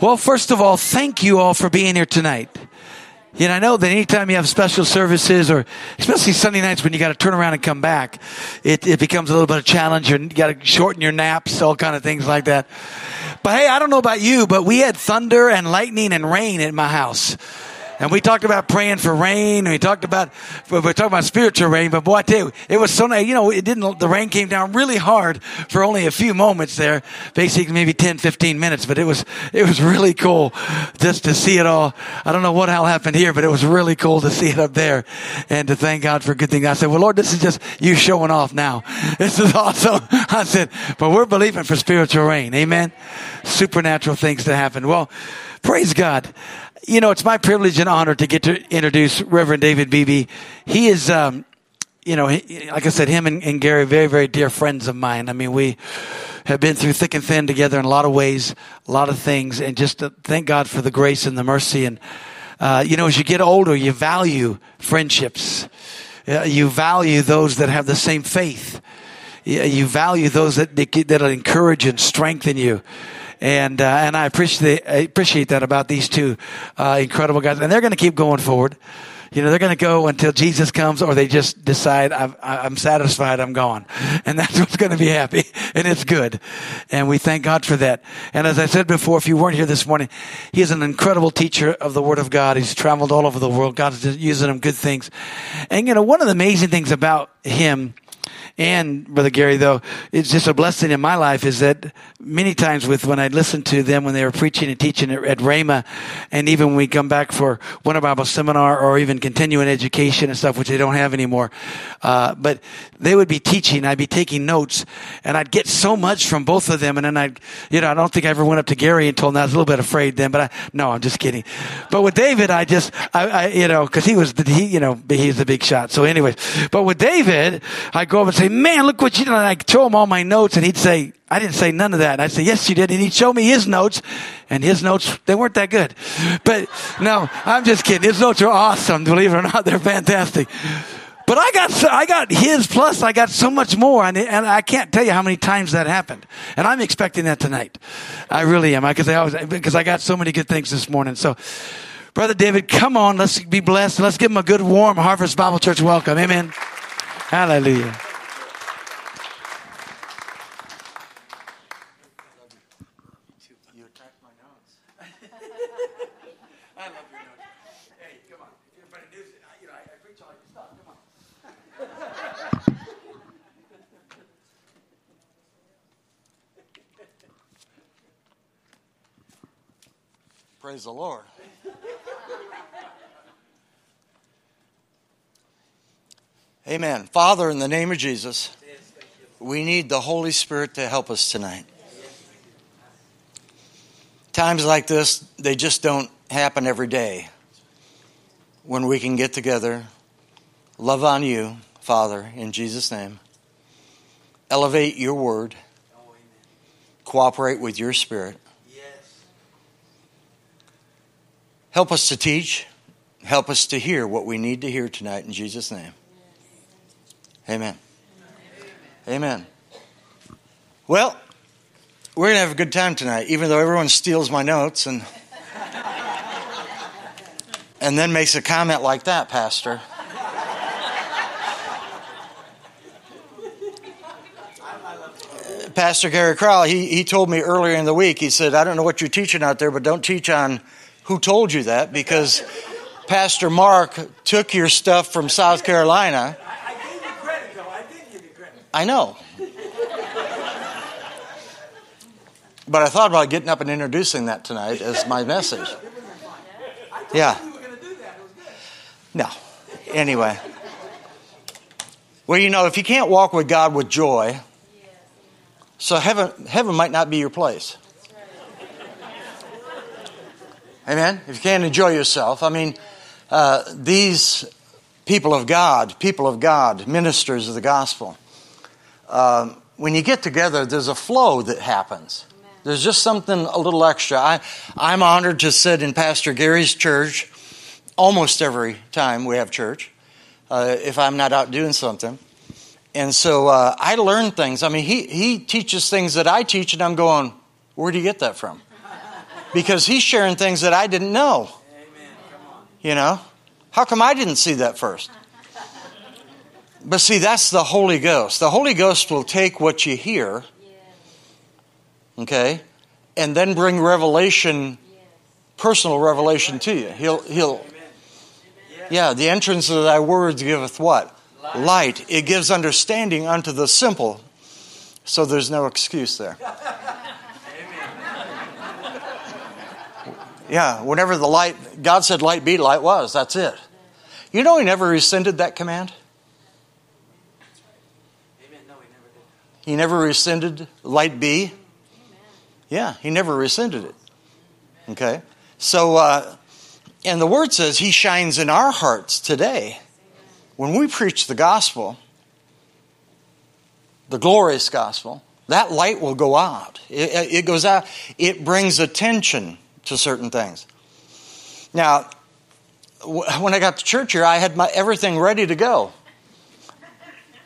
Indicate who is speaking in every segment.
Speaker 1: Well, first of all, thank you all for being here tonight. You know, I know that anytime you have special services or especially Sunday nights when you got to turn around and come back, it, it becomes a little bit of a challenge. And you got to shorten your naps, all kind of things like that. But hey, I don't know about you, but we had thunder and lightning and rain at my house. And we talked about praying for rain, and we talked about we talked about spiritual rain. But boy, I tell you, it was so nice. You know, it didn't. The rain came down really hard for only a few moments there, basically maybe 10, 15 minutes. But it was it was really cool just to see it all. I don't know what hell happened here, but it was really cool to see it up there, and to thank God for good things. I said, "Well, Lord, this is just you showing off now. This is awesome." I said, "But we're believing for spiritual rain, Amen. Supernatural things to happen." Well, praise God you know, it's my privilege and honor to get to introduce Reverend David Beebe. He is, um, you know, he, like I said, him and, and, Gary, very, very dear friends of mine. I mean, we have been through thick and thin together in a lot of ways, a lot of things, and just thank God for the grace and the mercy. And, uh, you know, as you get older, you value friendships. Uh, you value those that have the same faith. You value those that, that'll encourage and strengthen you and uh, and I appreciate I appreciate that about these two uh, incredible guys, and they're going to keep going forward. You know, they're going to go until Jesus comes, or they just decide I'm, I'm satisfied, I'm gone, and that's what's going to be happy, and it's good, and we thank God for that. And as I said before, if you weren't here this morning, he is an incredible teacher of the Word of God. He's traveled all over the world. God's using him good things, and you know, one of the amazing things about him and Brother Gary, though, it's just a blessing in my life is that many times with when I listened to them when they were preaching and teaching at, at Rhema, and even when we come back for Winter Bible Seminar or even continuing education and stuff, which they don't have anymore, uh, but they would be teaching, I'd be taking notes, and I'd get so much from both of them, and then I'd, you know, I don't think I ever went up to Gary and told him I was a little bit afraid then, but I, no, I'm just kidding. But with David, I just, I, I you know, because he was, he, you know, he's the big shot. So, anyways, but with David, I go up and say, man, look what you did. And I show him all my notes and he'd say, I didn't say none of that. And I'd say, yes, you did. And he'd show me his notes and his notes, they weren't that good. But no, I'm just kidding. His notes are awesome. Believe it or not, they're fantastic. But I got, I got his plus I got so much more and, and I can't tell you how many times that happened. And I'm expecting that tonight. I really am. Because I, always, because I got so many good things this morning. So, Brother David, come on. Let's be blessed. Let's give him a good, warm Harvest Bible Church welcome. Amen. Hallelujah.
Speaker 2: Praise the Lord. Amen. Father, in the name of Jesus, we need the Holy Spirit to help us tonight. Times like this, they just don't happen every day. When we can get together, love on you, Father, in Jesus' name, elevate your word, cooperate with your spirit Help us to teach. Help us to hear what we need to hear tonight in Jesus' name. Amen. Amen. Well, we're going to have a good time tonight, even though everyone steals my notes and and then makes a comment like that, Pastor. Pastor Gary Crowell, he, he told me earlier in the week, he said, I don't know what you're teaching out there, but don't teach on who told you that because Pastor Mark took your stuff from South Carolina.
Speaker 1: I, gave you credit, though. I did give you credit.
Speaker 2: I know. But I thought about getting up and introducing that tonight as my message. Yeah. No. Anyway. Well, you know, if you can't walk with God with joy, so heaven, heaven might not be your place. Amen? If you can't enjoy yourself. I mean, uh, these people of God, people of God, ministers of the gospel, um, when you get together, there's a flow that happens. There's just something a little extra. I, I'm honored to sit in Pastor Gary's church almost every time we have church, uh, if I'm not out doing something. And so uh, I learn things. I mean, he, he teaches things that I teach, and I'm going, where do you get that from? Because he's sharing things that I didn't know. You know? How come I didn't see that first? But see, that's the Holy Ghost. The Holy Ghost will take what you hear, okay, and then bring revelation, personal revelation to you. He'll, he'll, yeah, the entrance of thy words giveth what? Light. It gives understanding unto the simple. So there's no excuse there. Yeah, whenever the light, God said light be, light was. That's it. You know, He never rescinded that command. He never rescinded light be. Yeah, He never rescinded it. Okay? So, uh, and the Word says He shines in our hearts today. When we preach the gospel, the glorious gospel, that light will go out. It, it goes out. It brings attention to certain things. Now, when I got to church here, I had my everything ready to go.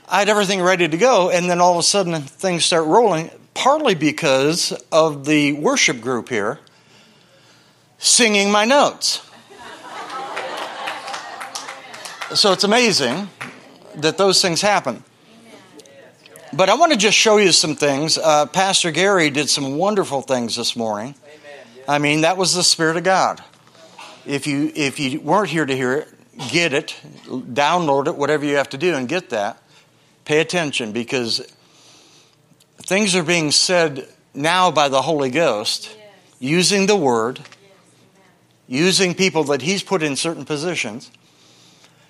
Speaker 2: I had everything ready to go, and then all of a sudden things start rolling, partly because of the worship group here singing my notes. so it's amazing that those things happen. But I want to just show you some things. Uh, Pastor Gary did some wonderful things this morning. I mean, that was the Spirit of God. If you if you weren't here to hear it, get it, download it, whatever you have to do, and get that. Pay attention because things are being said now by the Holy Ghost, yes. using the Word, yes. using people that He's put in certain positions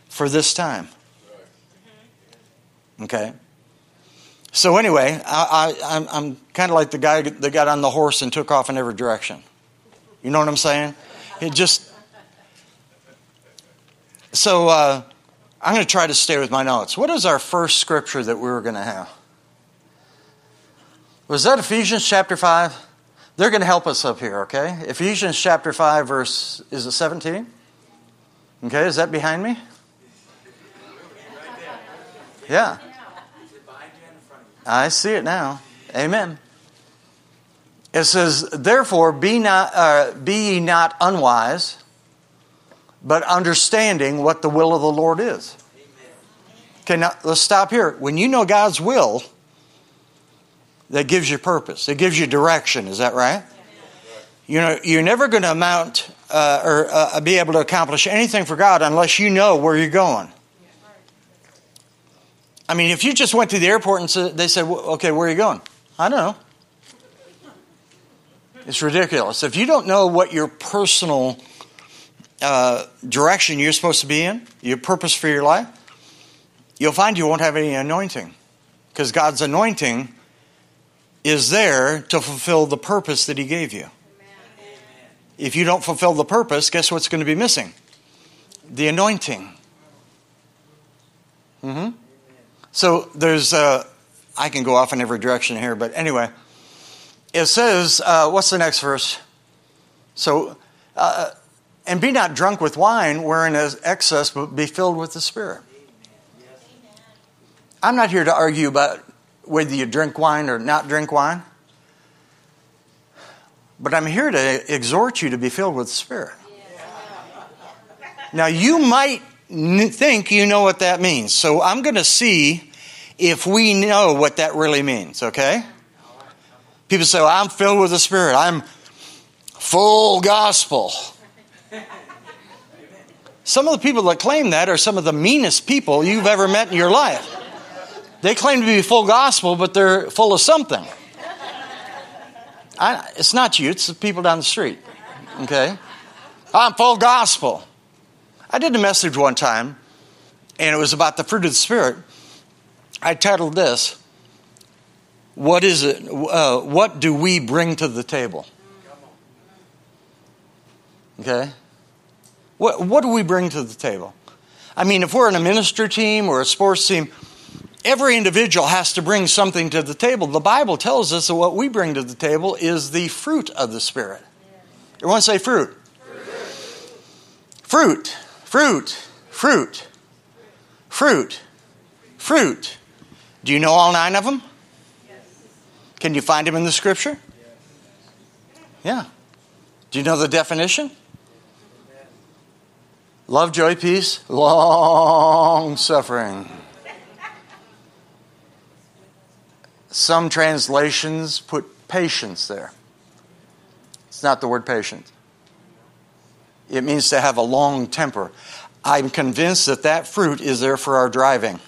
Speaker 2: for this time. Mm-hmm. Okay. So anyway, I, I, I'm, I'm kind of like the guy that got on the horse and took off in every direction. You know what I'm saying? It just. So uh, I'm going to try to stay with my notes. What is our first scripture that we were going to have? Was that Ephesians chapter 5? They're going to help us up here, okay? Ephesians chapter 5, verse, is it 17? Okay, is that behind me? Yeah. I see it now. Amen. It says, Therefore, be, not, uh, be ye not unwise, but understanding what the will of the Lord is. Okay, now let's stop here. When you know God's will, that gives you purpose, it gives you direction. Is that right? You know, you're never going to amount uh, or uh, be able to accomplish anything for God unless you know where you're going. I mean, if you just went to the airport and said, they said, okay, where are you going? I don't know. It's ridiculous. If you don't know what your personal uh, direction you're supposed to be in, your purpose for your life, you'll find you won't have any anointing. Because God's anointing is there to fulfill the purpose that He gave you. If you don't fulfill the purpose, guess what's going to be missing? The anointing. Mm-hmm. So there's, uh, I can go off in every direction here, but anyway it says, uh, what's the next verse? So, uh, and be not drunk with wine, wherein is excess, but be filled with the Spirit. I'm not here to argue about whether you drink wine or not drink wine, but I'm here to exhort you to be filled with the Spirit. Now, you might think you know what that means, so I'm going to see if we know what that really means, okay? People say, well, I'm filled with the Spirit. I'm full gospel. Some of the people that claim that are some of the meanest people you've ever met in your life. They claim to be full gospel, but they're full of something. I, it's not you, it's the people down the street. Okay? I'm full gospel. I did a message one time, and it was about the fruit of the Spirit. I titled this what is it? Uh, what do we bring to the table? Okay? What, what do we bring to the table? I mean, if we're in a ministry team or a sports team, every individual has to bring something to the table. The Bible tells us that what we bring to the table is the fruit of the Spirit. Everyone say fruit. Fruit, fruit, fruit, fruit, fruit. Do you know all nine of them? Can you find him in the scripture? Yeah. Do you know the definition? Love, joy, peace, long suffering. Some translations put patience there. It's not the word patient. It means to have a long temper. I'm convinced that that fruit is there for our driving.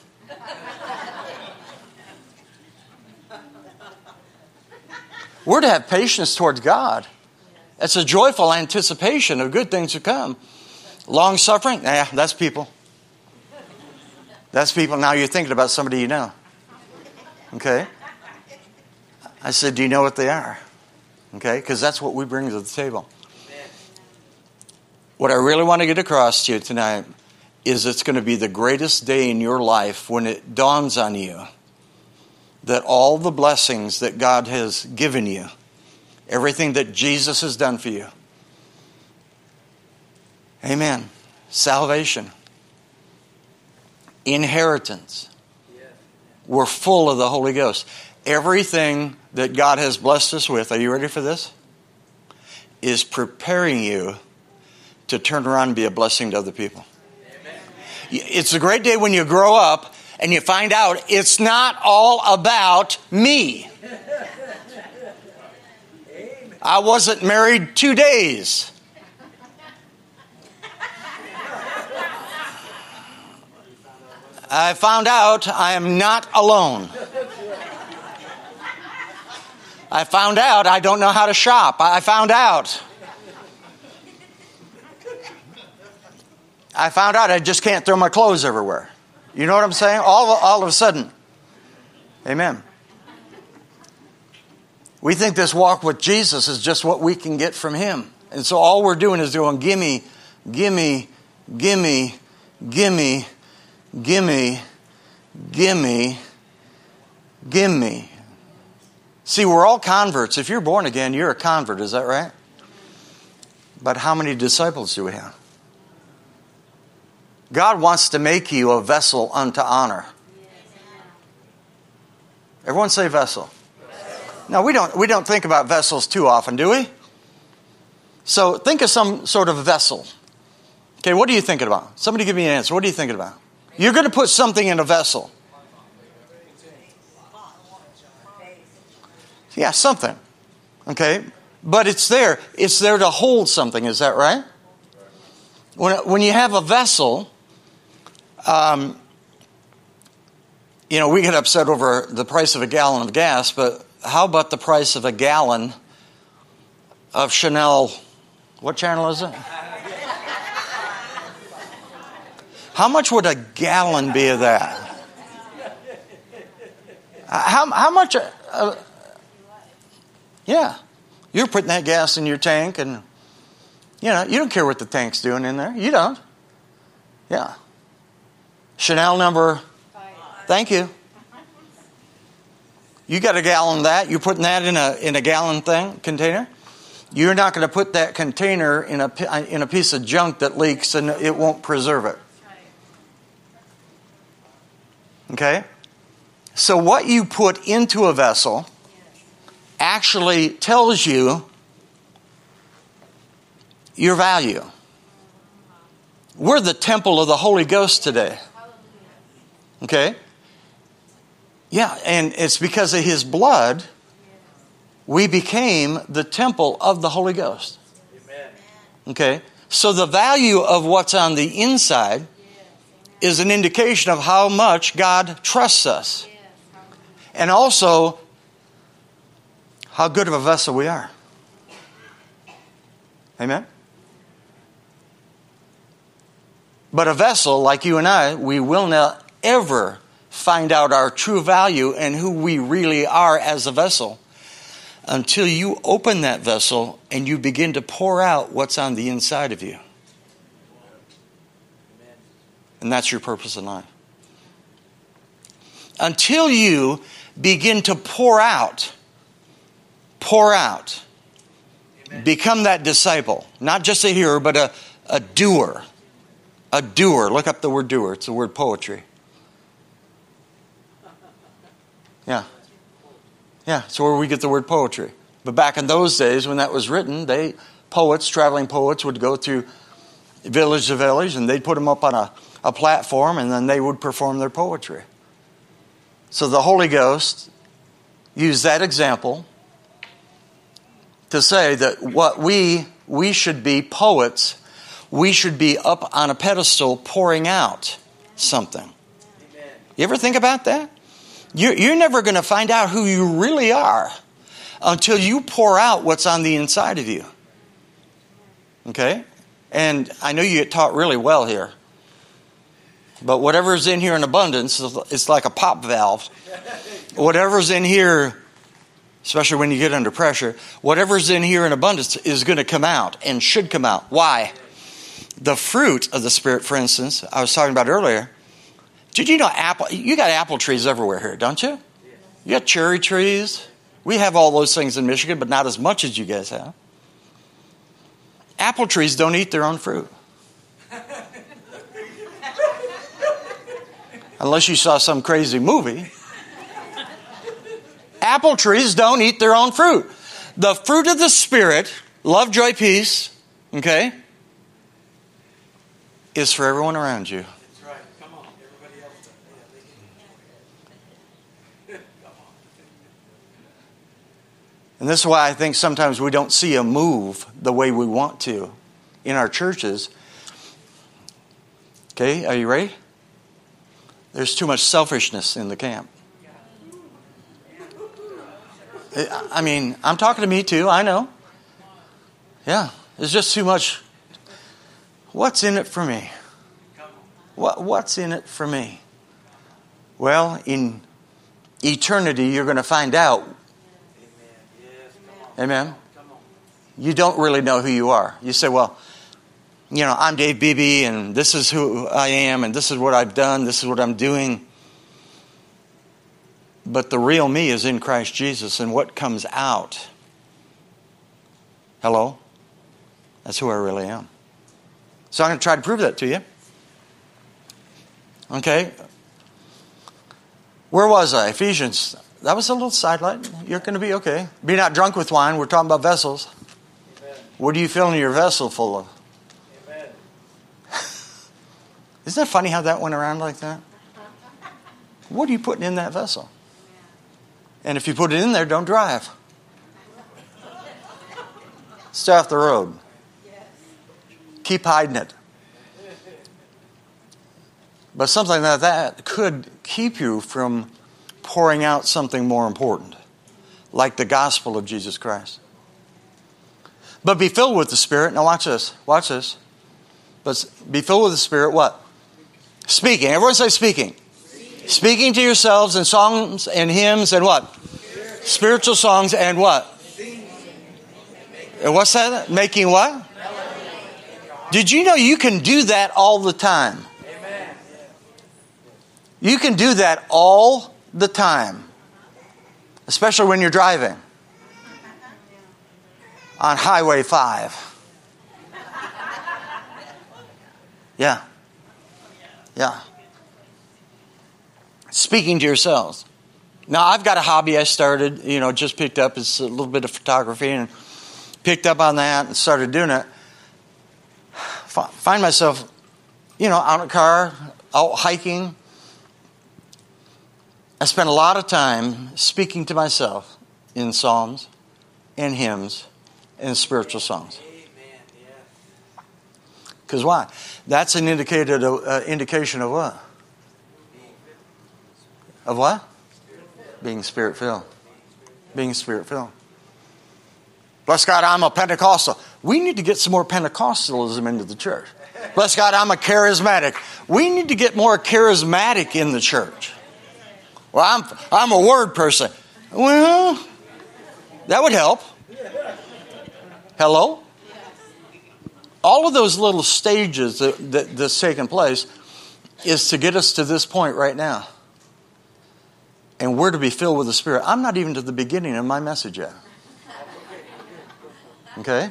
Speaker 2: We're to have patience towards God. It's a joyful anticipation of good things to come. Long suffering, yeah, that's people. That's people. Now you're thinking about somebody you know. Okay? I said, Do you know what they are? Okay? Because that's what we bring to the table. What I really want to get across to you tonight is it's going to be the greatest day in your life when it dawns on you that all the blessings that God has given you, everything that Jesus has done for you, amen, salvation, inheritance, we're full of the Holy Ghost. Everything that God has blessed us with, are you ready for this? Is preparing you to turn around and be a blessing to other people. It's a great day when you grow up and you find out it's not all about me. I wasn't married two days. I found out I am not alone. I found out I don't know how to shop. I found out. I found out I just can't throw my clothes everywhere. You know what I'm saying? All, all of a sudden. Amen. We think this walk with Jesus is just what we can get from Him. And so all we're doing is going, gimme, gimme, gimme, gimme, gimme, gimme, gimme. See, we're all converts. If you're born again, you're a convert, is that right? But how many disciples do we have? God wants to make you a vessel unto honor. Everyone say vessel. Now we don't we don't think about vessels too often, do we? So think of some sort of vessel. Okay, what are you thinking about? Somebody give me an answer. What are you thinking about? You're going to put something in a vessel. Yeah, something. Okay? But it's there. It's there to hold something, is that right? When, when you have a vessel, um, you know, we get upset over the price of a gallon of gas, but how about the price of a gallon of Chanel? What channel is it? How much would a gallon be of that? How, how much? Uh, yeah. You're putting that gas in your tank, and, you know, you don't care what the tank's doing in there. You don't. Yeah. Chanel number, thank you. You got a gallon of that. You're putting that in a, in a gallon thing, container. You're not going to put that container in a, in a piece of junk that leaks and it won't preserve it. Okay? So, what you put into a vessel actually tells you your value. We're the temple of the Holy Ghost today. Okay? Yeah, and it's because of his blood we became the temple of the Holy Ghost. Okay? So the value of what's on the inside is an indication of how much God trusts us. And also how good of a vessel we are. Amen? But a vessel like you and I, we will not ever find out our true value and who we really are as a vessel until you open that vessel and you begin to pour out what's on the inside of you. And that's your purpose in life. Until you begin to pour out, pour out, become that disciple, not just a hearer, but a, a doer. A doer. Look up the word doer, it's the word poetry. Yeah. Yeah, it's where we get the word poetry. But back in those days when that was written, they poets, traveling poets, would go through village to village and they'd put them up on a, a platform and then they would perform their poetry. So the Holy Ghost used that example to say that what we we should be poets, we should be up on a pedestal pouring out something. You ever think about that? You're, never going to find out who you really are until you pour out what's on the inside of you. Okay? And I know you get taught really well here. But whatever's in here in abundance, it's like a pop valve. Whatever's in here, especially when you get under pressure, whatever's in here in abundance is going to come out and should come out. Why? The fruit of the Spirit, for instance, I was talking about earlier. Did you know apple? You got apple trees everywhere here, don't you? You got cherry trees. We have all those things in Michigan, but not as much as you guys have. Apple trees don't eat their own fruit. Unless you saw some crazy movie. Apple trees don't eat their own fruit. The fruit of the Spirit, love, joy, peace, okay, is for everyone around you. That's right. Come on. Everybody else. Yeah, and this is why I think sometimes we don't see a move the way we want to in our churches. Okay, are you ready? There's too much selfishness in the camp. I mean, I'm talking to me too, I know. Yeah, there's just too much. What's in it for me? What, what's in it for me? Well, in eternity, you're going to find out. Amen. You don't really know who you are. You say, well, you know, I'm Dave Beebe, and this is who I am, and this is what I've done, this is what I'm doing. But the real me is in Christ Jesus, and what comes out, hello, that's who I really am. So I'm going to try to prove that to you. Okay. Where was I? Ephesians. That was a little sidelight. You're going to be okay. Be not drunk with wine. We're talking about vessels. Amen. What are you filling your vessel full of? Isn't it funny how that went around like that? What are you putting in that vessel? And if you put it in there, don't drive. Stay off the road. Keep hiding it. But something like that could keep you from pouring out something more important, like the gospel of Jesus Christ. But be filled with the Spirit. Now, watch this. Watch this. But be filled with the Spirit, what? Speaking. Everyone say speaking. speaking. Speaking to yourselves in songs and hymns and what? Spiritual songs and what? And what's that? Making what? Did you know you can do that all the time? You can do that all the time, especially when you're driving on Highway 5. Yeah. Yeah. Speaking to yourselves. Now, I've got a hobby I started, you know, just picked up. It's a little bit of photography and picked up on that and started doing it. Find myself, you know, out in a car, out hiking. I spent a lot of time speaking to myself in psalms and hymns and spiritual songs. Because why? That's an indicated, uh, indication of what? Of what? Being spirit filled. Being spirit filled. Bless God, I'm a Pentecostal. We need to get some more Pentecostalism into the church. Bless God, I'm a charismatic. We need to get more charismatic in the church. Well, I'm, I'm a word person. Well, that would help. Hello? all of those little stages that, that, that's taken place is to get us to this point right now. And we're to be filled with the Spirit. I'm not even to the beginning of my message yet. Okay?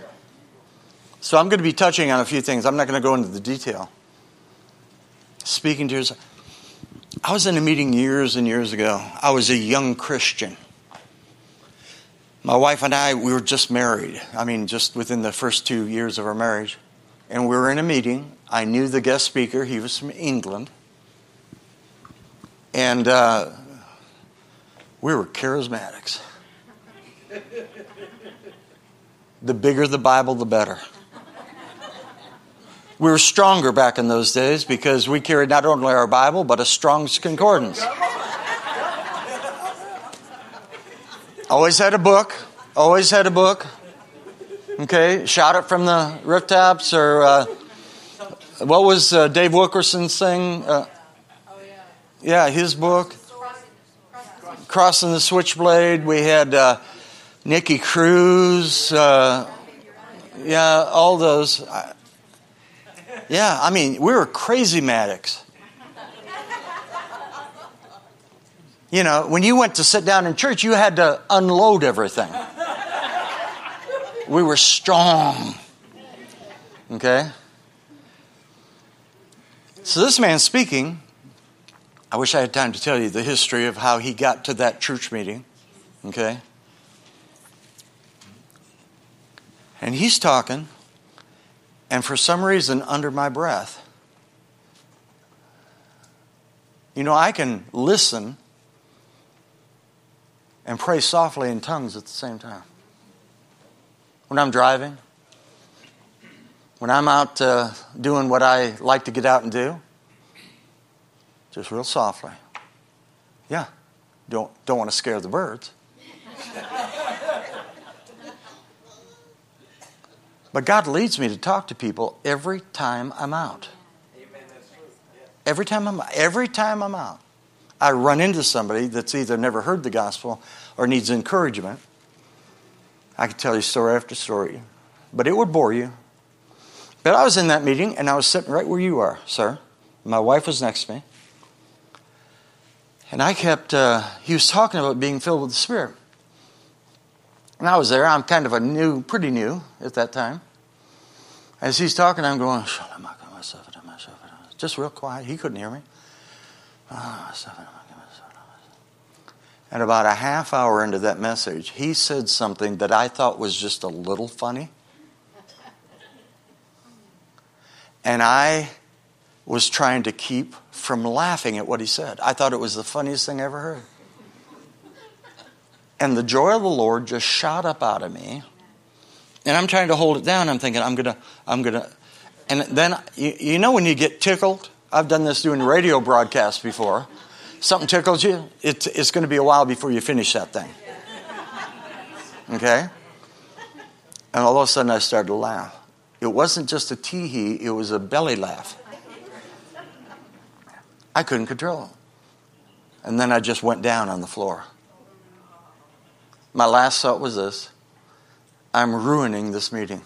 Speaker 2: So I'm going to be touching on a few things. I'm not going to go into the detail. Speaking to yourself. I was in a meeting years and years ago. I was a young Christian. My wife and I, we were just married. I mean, just within the first two years of our marriage. And we were in a meeting. I knew the guest speaker, he was from England. And uh, we were charismatics. The bigger the Bible, the better. We were stronger back in those days because we carried not only our Bible, but a Strong's Concordance. Always had a book. Always had a book. Okay, shout it from the rooftops, or uh, what was uh, Dave Wilkerson's thing? Uh, yeah, his book. Crossing the Switchblade. We had uh, Nicky Cruz. Uh, yeah, all those. Yeah, I mean, we were crazy Maddox. You know, when you went to sit down in church, you had to unload everything. We were strong. Okay? So this man speaking, I wish I had time to tell you the history of how he got to that church meeting. Okay? And he's talking, and for some reason, under my breath, you know, I can listen and pray softly in tongues at the same time. When I'm driving, when I'm out uh, doing what I like to get out and do, just real softly. Yeah, don't, don't want to scare the birds. but God leads me to talk to people every time I'm out. Every time I'm every time I'm out. I run into somebody that's either never heard the gospel or needs encouragement, I could tell you story after story, but it would bore you. But I was in that meeting and I was sitting right where you are, sir. My wife was next to me. And I kept, uh, he was talking about being filled with the Spirit. And I was there. I'm kind of a new, pretty new at that time. As he's talking, I'm going, just real quiet. He couldn't hear me. Ah, and about a half hour into that message, he said something that I thought was just a little funny. And I was trying to keep from laughing at what he said. I thought it was the funniest thing I ever heard. And the joy of the Lord just shot up out of me. And I'm trying to hold it down. I'm thinking, I'm going to, I'm going to. And then, you, you know, when you get tickled? I've done this doing radio broadcasts before. Something tickles you, it's, it's going to be a while before you finish that thing. Okay? And all of a sudden I started to laugh. It wasn't just a tee hee, it was a belly laugh. I couldn't control it. And then I just went down on the floor. My last thought was this I'm ruining this meeting.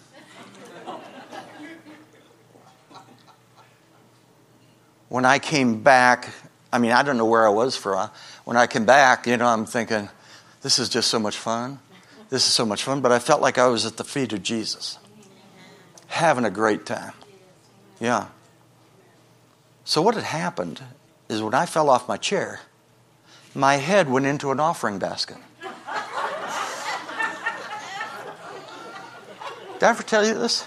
Speaker 2: when I came back, I mean, I don't know where I was for a while. When I came back, you know, I'm thinking, this is just so much fun. This is so much fun. But I felt like I was at the feet of Jesus, having a great time. Yeah. So, what had happened is when I fell off my chair, my head went into an offering basket. Did I ever tell you this?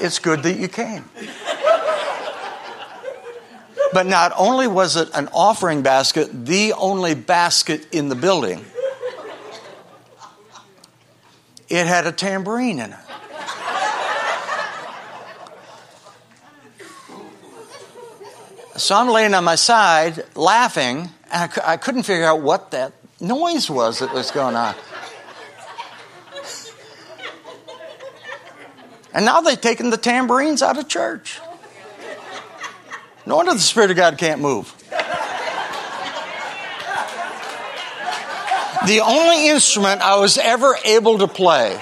Speaker 2: it's good that you came. But not only was it an offering basket, the only basket in the building, it had a tambourine in it. So I'm laying on my side laughing, and I, couldn't figure out what that noise was that was going on. And now they've taken the tambourines out of church. No wonder the Spirit of God can't move. The only instrument I was ever able to play.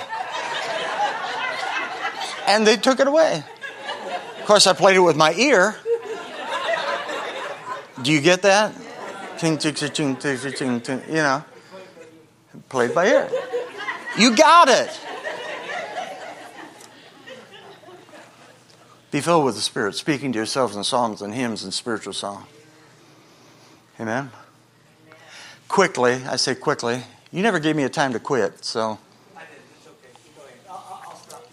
Speaker 2: And they took it away. Of course, I played it with my ear. Do you get that? Ting, ting, ting, ting, ting, ting, you know, played by ear. You got it. Be filled with the Spirit, speaking to yourselves in songs and hymns and spiritual song. Amen. quickly, I say quickly, you never gave me a time to quit, so.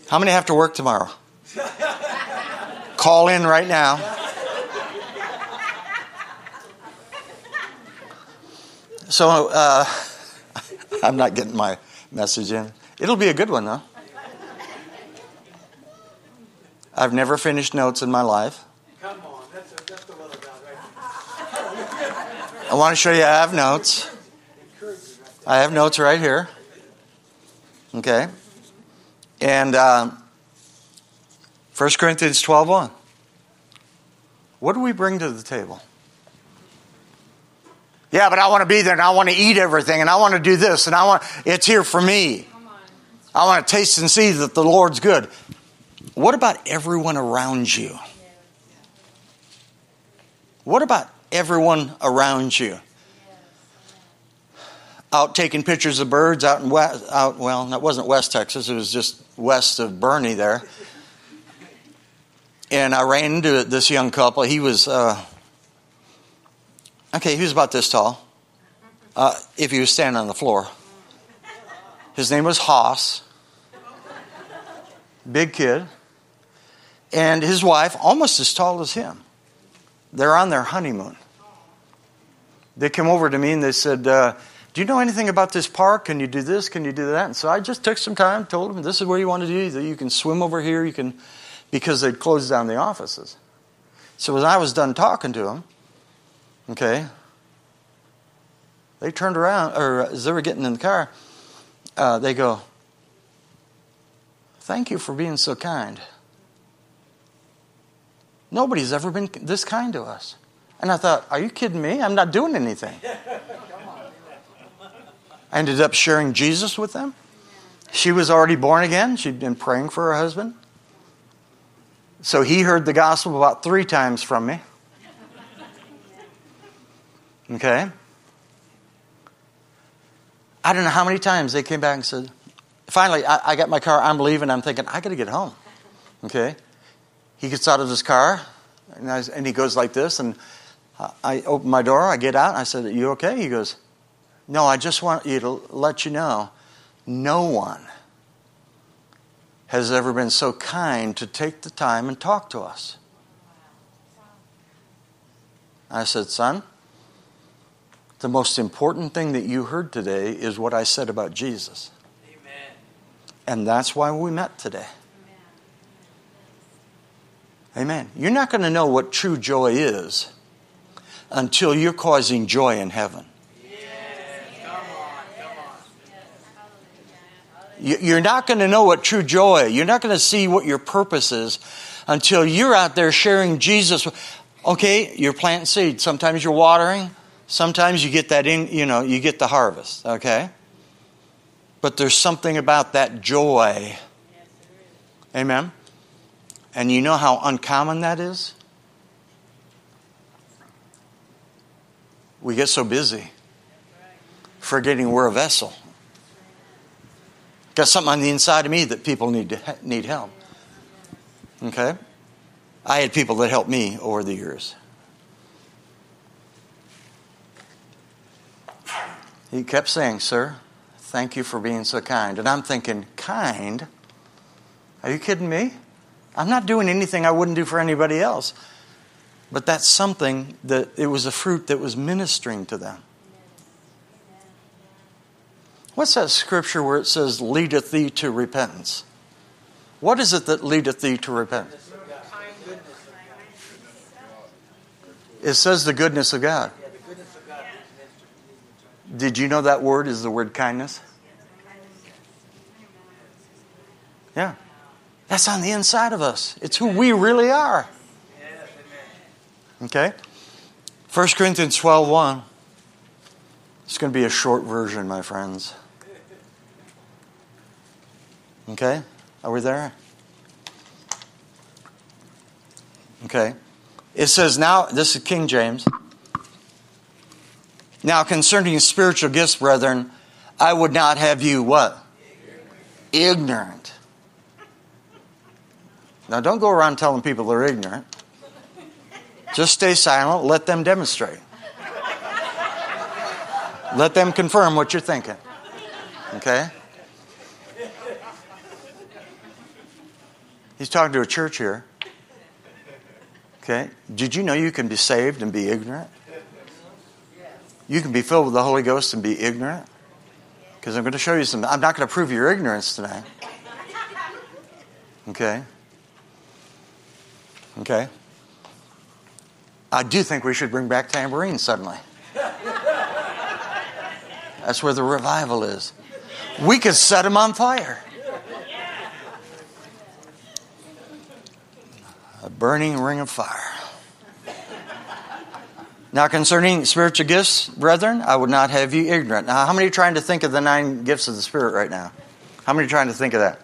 Speaker 2: How many have to work tomorrow? Call in right now. So, uh, I'm not getting my message in. It'll be a good one, though. I've never finished notes in my life.
Speaker 1: Come on, that's, a, that's the will of God, right?
Speaker 2: I want to show you I have notes. I have notes right here. Okay. And um, 1 Corinthians 12 1. What do we bring to the table? Yeah, but I want to be there and I want to eat everything and I want to do this and I want it's here for me. I want to taste and see that the Lord's good. What about everyone around you? What about everyone around you? Out taking pictures of birds out in west, out well, that wasn't West Texas. It was just west of Boerne there. And I ran into this young couple. He was uh, okay. He was about this tall. Uh, if he was standing on the floor, his name was Haas. Big kid, and his wife almost as tall as him. They're on their honeymoon. They came over to me and they said, uh, Do you know anything about this park? Can you do this? Can you do that? And so I just took some time, told them, This is where you want to do. That You can swim over here. You can, because they'd closed down the offices. So when I was done talking to them, okay, they turned around, or as they were getting in the car, uh, they go, Thank you for being so kind. Nobody's ever been this kind to us. And I thought, are you kidding me? I'm not doing anything. I ended up sharing Jesus with them. She was already born again. She'd been praying for her husband. So he heard the gospel about three times from me. Okay? I don't know how many times they came back and said, finally, I, I got my car, I'm leaving, I'm thinking, I got to get home. Okay? He gets out of his car and, I, and he goes like this. And I open my door, I get out, I said, Are you okay? He goes, No, I just want you to let you know no one has ever been so kind to take the time and talk to us. I said, Son, the most important thing that you heard today is what I said about Jesus. Amen. And that's why we met today. Amen. You're not going to know what true joy is until you're causing joy in heaven. You're not going to know what true joy. You're not going to see what your purpose is until you're out there sharing Jesus. Okay, you're planting seeds. Sometimes you're watering. Sometimes you get that in. You know, you get the harvest. Okay, but there's something about that joy. Amen. And you know how uncommon that is? We get so busy forgetting we're a vessel. Got something on the inside of me that people need to need help. Okay? I had people that helped me over the years. He kept saying, Sir, thank you for being so kind. And I'm thinking, Kind? Are you kidding me? I'm not doing anything I wouldn't do for anybody else. But that's something that it was a fruit that was ministering to them. What's that scripture where it says, leadeth thee to repentance? What is it that leadeth thee to repentance? It says the goodness of God. Did you know that word is the word kindness? Yeah. That's on the inside of us. It's who we really are. Okay? 1 Corinthians 12 1. It's going to be a short version, my friends. Okay? Are we there? Okay. It says, now, this is King James. Now, concerning spiritual gifts, brethren, I would not have you what? Ignorant. Now, don't go around telling people they're ignorant. Just stay silent, let them demonstrate. Let them confirm what you're thinking. Okay? He's talking to a church here. Okay? Did you know you can be saved and be ignorant? You can be filled with the Holy Ghost and be ignorant? Because I'm going to show you some. I'm not going to prove your ignorance tonight. Okay? Okay? I do think we should bring back tambourines suddenly. That's where the revival is. We could set them on fire. A burning ring of fire. Now, concerning spiritual gifts, brethren, I would not have you ignorant. Now, how many are trying to think of the nine gifts of the Spirit right now? How many are trying to think of that?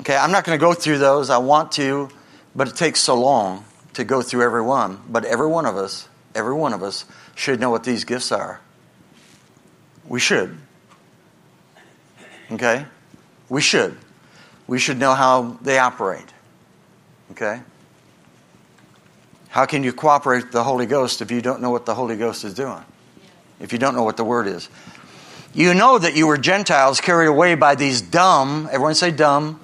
Speaker 2: Okay, I'm not going to go through those. I want to, but it takes so long to go through every one. But every one of us, every one of us should know what these gifts are. We should. Okay? We should. We should know how they operate. Okay? How can you cooperate with the Holy Ghost if you don't know what the Holy Ghost is doing? If you don't know what the Word is. You know that you were Gentiles carried away by these dumb, everyone say dumb.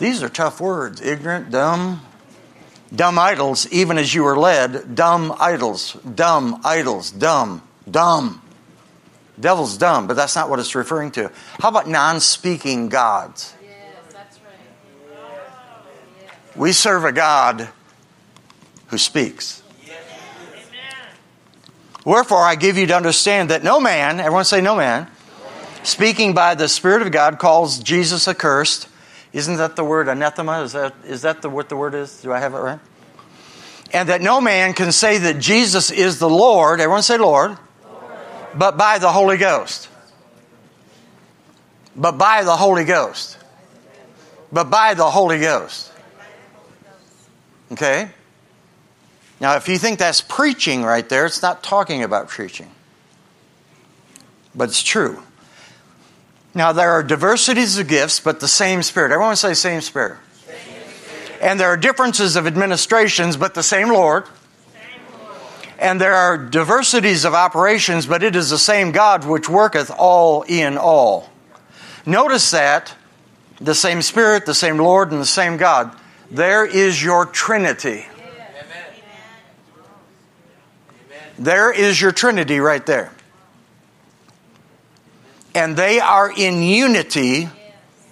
Speaker 2: These are tough words ignorant, dumb, dumb idols, even as you were led. Dumb idols, dumb idols, dumb, dumb. Devil's dumb, but that's not what it's referring to. How about non speaking gods? Yes, that's right. We serve a God who speaks. Wherefore I give you to understand that no man, everyone say no man, speaking by the Spirit of God calls Jesus accursed. Isn't that the word anathema? Is that, is that the, what the word is? Do I have it right? And that no man can say that Jesus is the Lord, everyone say Lord, Lord. but by the Holy Ghost. But by the Holy Ghost. But by the Holy Ghost. Okay? Now, if you think that's preaching right there, it's not talking about preaching. But it's true. Now, there are diversities of gifts, but the same Spirit. Everyone say same Spirit. Same spirit. And there are differences of administrations, but the same Lord. And there are diversities of operations, but it is the same God which worketh all in all. Notice that the same Spirit, the same Lord, and the same God. There is your Trinity. There is your Trinity right there. And they are in unity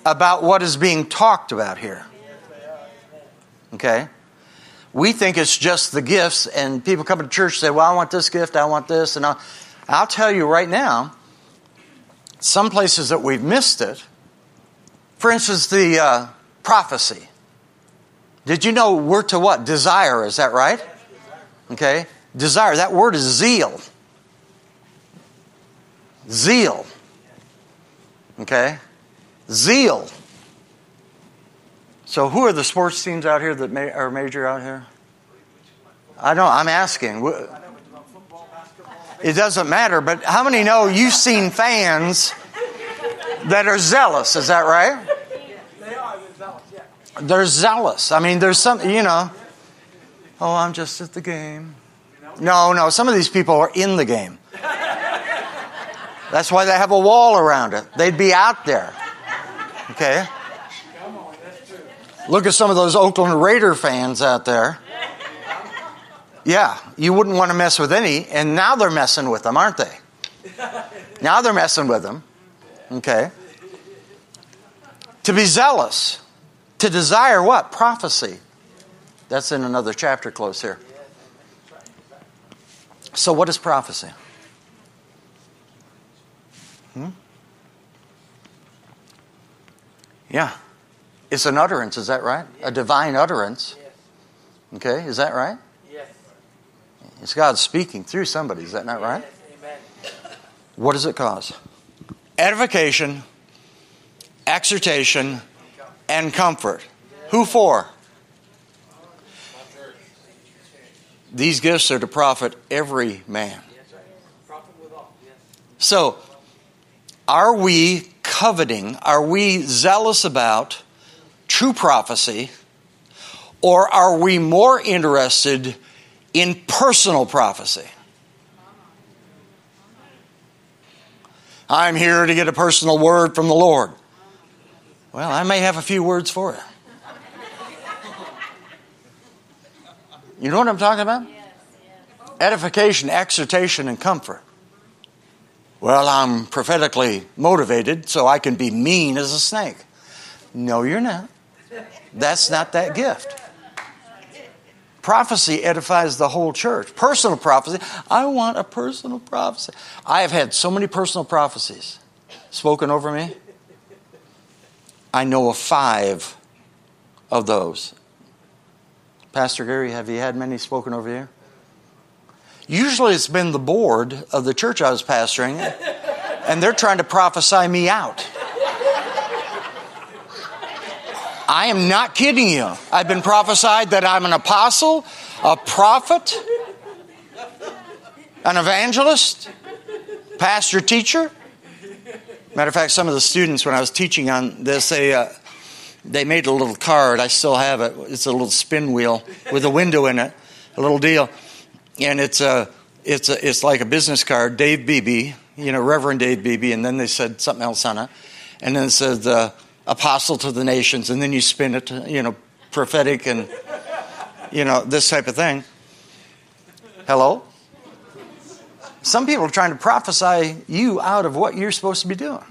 Speaker 2: about what is being talked about here. Okay? We think it's just the gifts, and people come to church and say, Well, I want this gift, I want this. And I'll, I'll tell you right now, some places that we've missed it. For instance, the uh, prophecy. Did you know we're to what? Desire, is that right? Okay. Desire, that word is zeal. Zeal. Okay? Zeal. So, who are the sports teams out here that are major out here? I don't, I'm asking. It doesn't matter, but how many know you've seen fans that are zealous? Is that right? They are. They're zealous, yeah. They're zealous. I mean, there's some, you know, oh, I'm just at the game. No, no, some of these people are in the game. That's why they have a wall around it. They'd be out there. Okay? Look at some of those Oakland Raider fans out there. Yeah, you wouldn't want to mess with any, and now they're messing with them, aren't they? Now they're messing with them. Okay? To be zealous, to desire what? Prophecy. That's in another chapter close here. So, what is prophecy? Hmm? Yeah. It's an utterance, is that right? Yes. A divine utterance. Yes. Okay, is that right? Yes. It's God speaking through somebody, is that not right? Yes. What does it cause? Edification, exhortation, and comfort. Who for? These gifts are to profit every man. So, are we coveting, are we zealous about true prophecy, or are we more interested in personal prophecy? I'm here to get a personal word from the Lord. Well, I may have a few words for you. You know what I'm talking about? Edification, exhortation, and comfort. Well, I'm prophetically motivated, so I can be mean as a snake. No, you're not. That's not that gift. Prophecy edifies the whole church. Personal prophecy, I want a personal prophecy. I have had so many personal prophecies spoken over me. I know of five of those. Pastor Gary, have you had many spoken over you? Usually it's been the board of the church I was pastoring, and they're trying to prophesy me out. I am not kidding you. I've been prophesied that I'm an apostle, a prophet, an evangelist, pastor, teacher. Matter of fact, some of the students, when I was teaching on this, they, uh, they made a little card. I still have it. It's a little spin wheel with a window in it, a little deal. And it's, a, it's, a, it's like a business card, Dave Beebe, you know, Reverend Dave Beebe, and then they said something else on it. And then it said, uh, apostle to the nations, and then you spin it to, you know, prophetic and, you know, this type of thing. Hello? Some people are trying to prophesy you out of what you're supposed to be doing.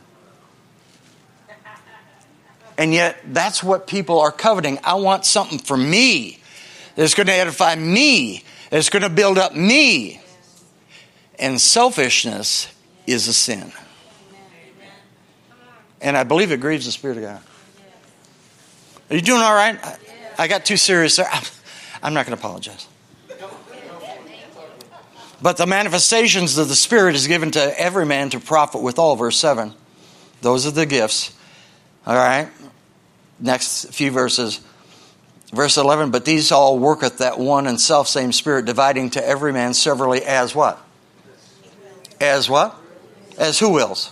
Speaker 2: And yet, that's what people are coveting. I want something for me that's going to edify me, that's going to build up me. And selfishness is a sin. And I believe it grieves the Spirit of God. Are you doing all right? I got too serious there. I'm not going to apologize. But the manifestations of the Spirit is given to every man to profit with all, verse 7. Those are the gifts. All right? Next few verses. Verse 11, but these all worketh that one and self same Spirit, dividing to every man severally as what? As what? As who wills?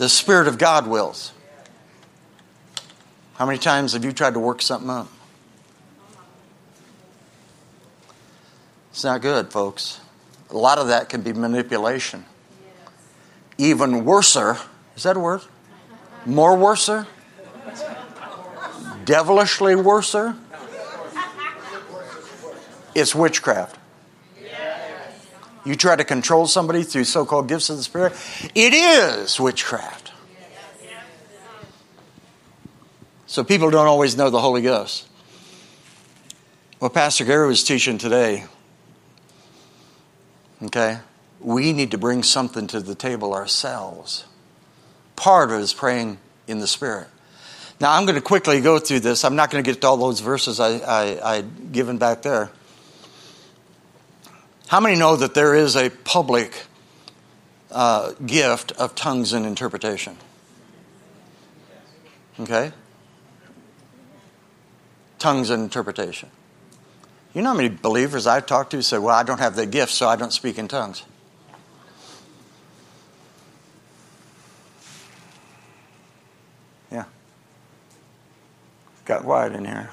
Speaker 2: the Spirit of God wills. How many times have you tried to work something up? It's not good, folks. A lot of that can be manipulation. Even worser, is that a word? More worser? Devilishly worser? It's witchcraft. You try to control somebody through so called gifts of the Spirit, it is witchcraft. So people don't always know the Holy Ghost. What Pastor Gary was teaching today, okay, we need to bring something to the table ourselves. Part of it is praying in the Spirit. Now, I'm going to quickly go through this. I'm not going to get to all those verses I, I, I given back there. How many know that there is a public uh, gift of tongues and interpretation? Okay? Tongues and interpretation. You know how many believers I've talked to say, Well, I don't have the gift, so I don't speak in tongues. Got quiet in here.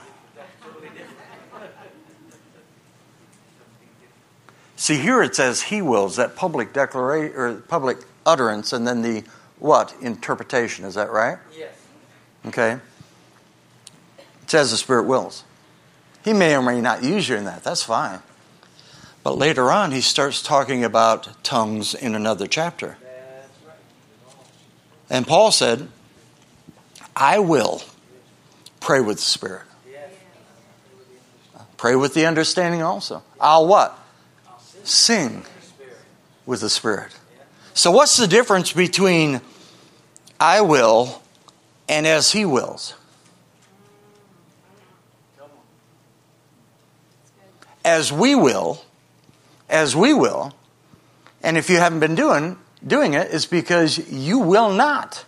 Speaker 2: See, here it says he wills, that public declaration or public utterance, and then the what? Interpretation. Is that right?
Speaker 3: Yes.
Speaker 2: Okay. It says the Spirit wills. He may or may not use you in that. That's fine. But later on, he starts talking about tongues in another chapter. And Paul said, I will pray with the Spirit. Pray with the understanding also. I'll what? sing with the Spirit. So, what's the difference between I will and as He wills? As we will, as we will, and if you haven't been doing doing it, it's because you will not.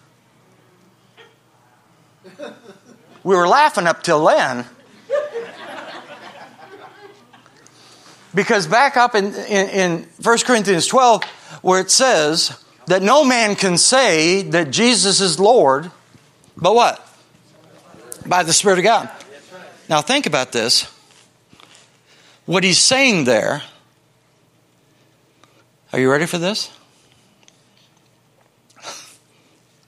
Speaker 2: We were laughing up till then. Because back up in, in, in 1 Corinthians 12, where it says that no man can say that Jesus is Lord, but what? By the Spirit of God. Now think about this. What he's saying there, are you ready for this?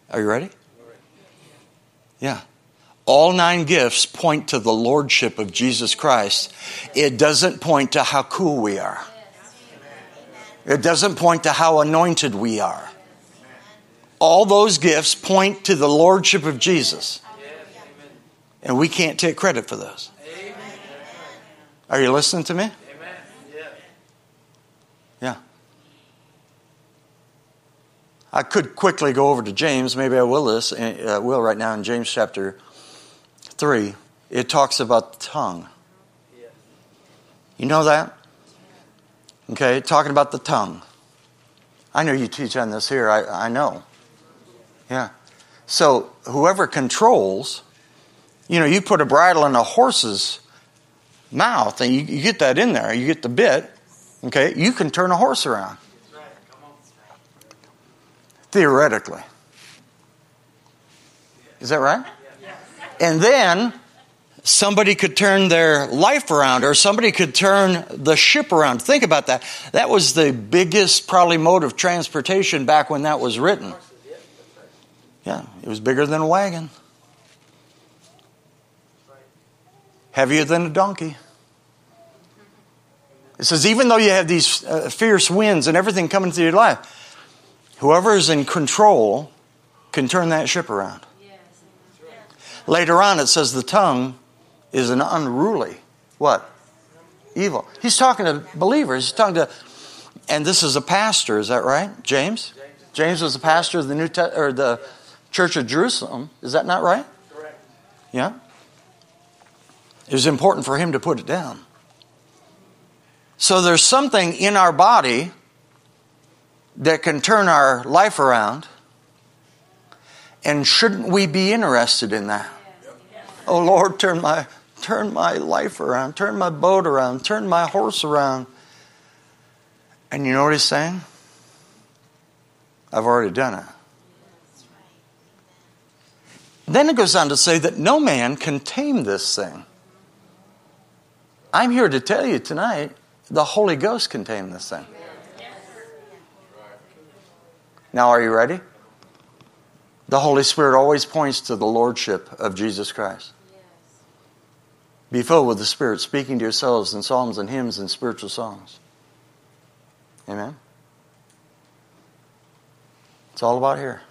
Speaker 2: Are you ready? Yeah. All nine gifts point to the lordship of Jesus Christ. It doesn't point to how cool we are. It doesn't point to how anointed we are. All those gifts point to the lordship of Jesus. And we can't take credit for those. Are you listening to me? Yeah. I could quickly go over to James. Maybe I will this. Uh, will right now in James chapter three. It talks about the tongue. You know that? Okay, talking about the tongue. I know you teach on this here. I, I know. Yeah. So whoever controls, you know, you put a bridle in a horse's mouth and you, you get that in there. You get the bit. Okay, you can turn a horse around. Theoretically. Is that right? And then somebody could turn their life around or somebody could turn the ship around. Think about that. That was the biggest, probably, mode of transportation back when that was written. Yeah, it was bigger than a wagon, heavier than a donkey. It says, even though you have these uh, fierce winds and everything coming through your life, whoever is in control can turn that ship around. Later on, it says the tongue is an unruly what? Evil. He's talking to believers. He's talking to, and this is a pastor. Is that right, James? James was the pastor of the New Te- or the Church of Jerusalem. Is that not right?
Speaker 3: Correct.
Speaker 2: Yeah. It was important for him to put it down. So there's something in our body that can turn our life around. And shouldn't we be interested in that? Oh Lord, turn my turn my life around, turn my boat around, turn my horse around. And you know what he's saying? I've already done it. Then it goes on to say that no man can tame this thing. I'm here to tell you tonight the Holy Ghost can tame this thing. Now, are you ready? The Holy Spirit always points to the Lordship of Jesus Christ. Be filled with the Spirit, speaking to yourselves in psalms and hymns and spiritual songs. Amen? It's all about here.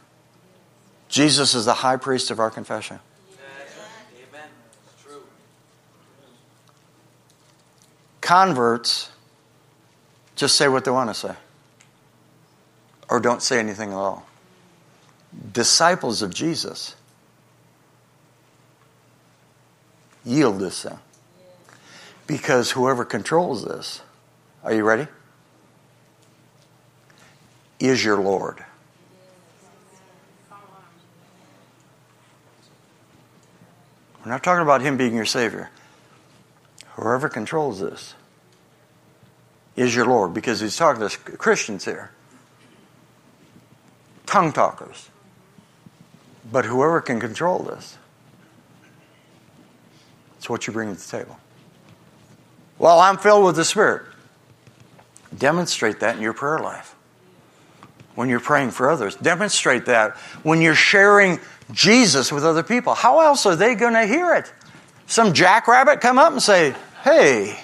Speaker 2: Jesus is the high priest of our confession.
Speaker 3: Amen. True.
Speaker 2: Converts just say what they want to say or don't say anything at all. Disciples of Jesus yield this thing. Because whoever controls this, are you ready? Is your Lord. We're not talking about him being your Savior. Whoever controls this is your Lord, because he's talking to Christians here, tongue talkers. But whoever can control this, it's what you bring to the table. Well, I'm filled with the Spirit. Demonstrate that in your prayer life. When you're praying for others, demonstrate that when you're sharing Jesus with other people. How else are they going to hear it? Some jackrabbit come up and say, Hey,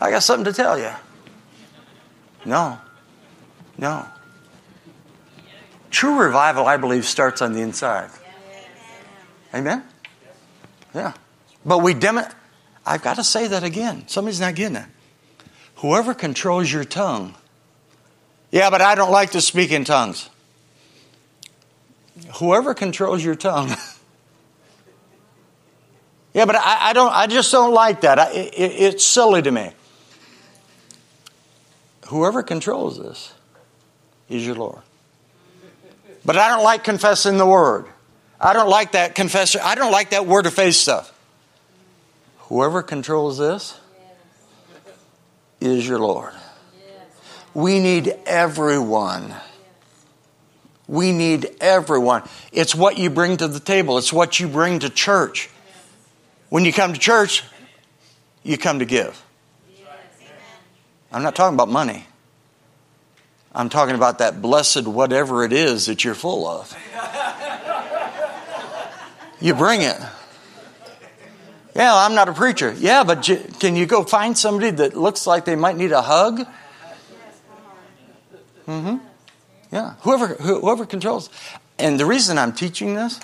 Speaker 2: I got something to tell you. No. No. True revival, I believe, starts on the inside. Amen? Yeah. But we dem- I've got to say that again. Somebody's not getting it. Whoever controls your tongue. Yeah, but I don't like to speak in tongues. Whoever controls your tongue. yeah, but I, I, don't. I just don't like that. I, it, it's silly to me. Whoever controls this is your Lord. But I don't like confessing the word. I don't like that confession. I don't like that word of faith stuff. Whoever controls this is your Lord. We need everyone. We need everyone. It's what you bring to the table, it's what you bring to church. When you come to church, you come to give. I'm not talking about money. I'm talking about that blessed whatever it is that you're full of. You bring it. Yeah, I'm not a preacher. Yeah, but can you go find somebody that looks like they might need a hug? Mm-hmm. Yeah, whoever whoever controls. And the reason I'm teaching this,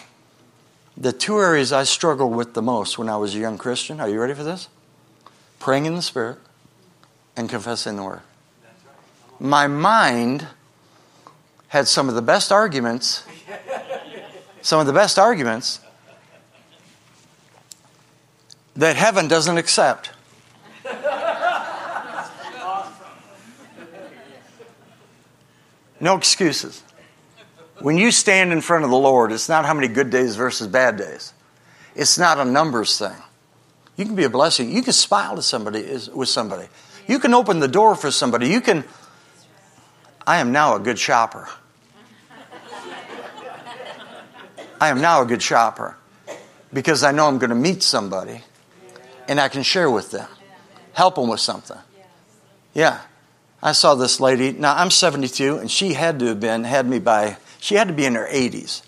Speaker 2: the two areas I struggled with the most when I was a young Christian. Are you ready for this? Praying in the Spirit and confessing the Word. My mind had some of the best arguments. Some of the best arguments that heaven doesn't accept. No excuses. When you stand in front of the Lord, it's not how many good days versus bad days. It's not a numbers thing. You can be a blessing. You can smile to somebody with somebody. You can open the door for somebody. You can. I am now a good shopper. I am now a good shopper because I know I'm going to meet somebody and I can share with them, help them with something. Yeah. I saw this lady. Now I'm 72, and she had to have been had me by. She had to be in her 80s,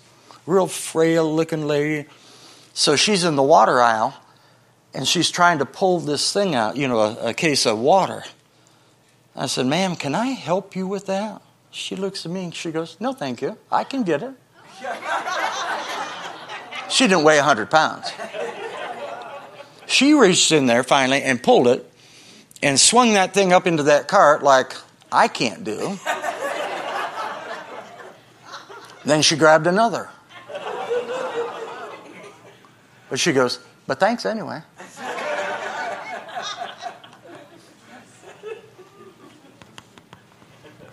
Speaker 2: real frail looking lady. So she's in the water aisle, and she's trying to pull this thing out. You know, a, a case of water. I said, "Ma'am, can I help you with that?" She looks at me and she goes, "No, thank you. I can get it." she didn't weigh 100 pounds. She reached in there finally and pulled it and swung that thing up into that cart like I can't do. then she grabbed another. But she goes, But thanks anyway.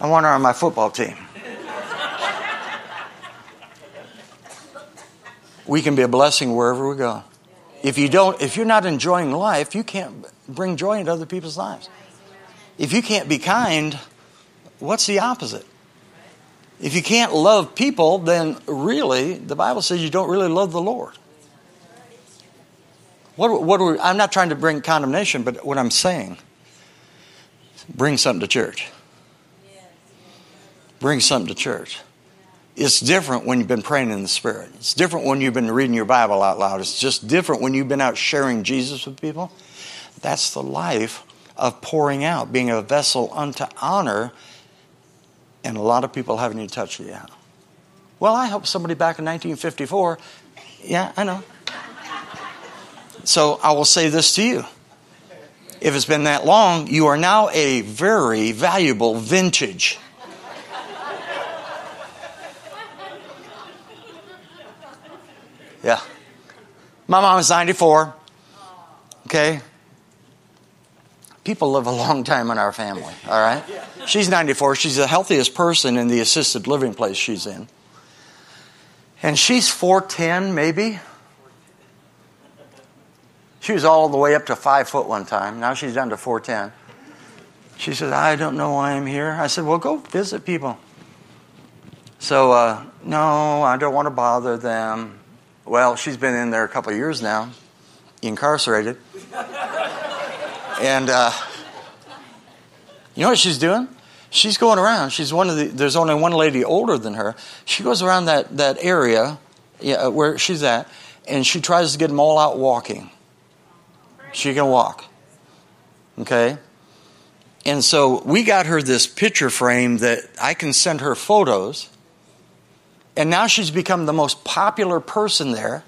Speaker 2: I want her on my football team. We can be a blessing wherever we go. If you don't, if you're not enjoying life, you can't bring joy into other people's lives. If you can't be kind, what's the opposite? If you can't love people, then really, the Bible says you don't really love the Lord. What, what we, I'm not trying to bring condemnation, but what I'm saying, bring something to church. Bring something to church. It's different when you've been praying in the Spirit. It's different when you've been reading your Bible out loud. It's just different when you've been out sharing Jesus with people. That's the life of pouring out, being a vessel unto honor, and a lot of people haven't even touched it yet. Well, I helped somebody back in 1954. Yeah, I know. So I will say this to you. If it's been that long, you are now a very valuable vintage. Yeah. My mom is 94. Okay? People live a long time in our family, all right? She's 94. She's the healthiest person in the assisted living place she's in. And she's 4'10, maybe. She was all the way up to five foot one time. Now she's down to 4'10. She said, I don't know why I'm here. I said, Well, go visit people. So, uh, no, I don't want to bother them. Well, she's been in there a couple of years now, incarcerated. and uh, you know what she's doing? She's going around. She's one of the. There's only one lady older than her. She goes around that that area, yeah, where she's at, and she tries to get them all out walking. She can walk. Okay. And so we got her this picture frame that I can send her photos and now she's become the most popular person there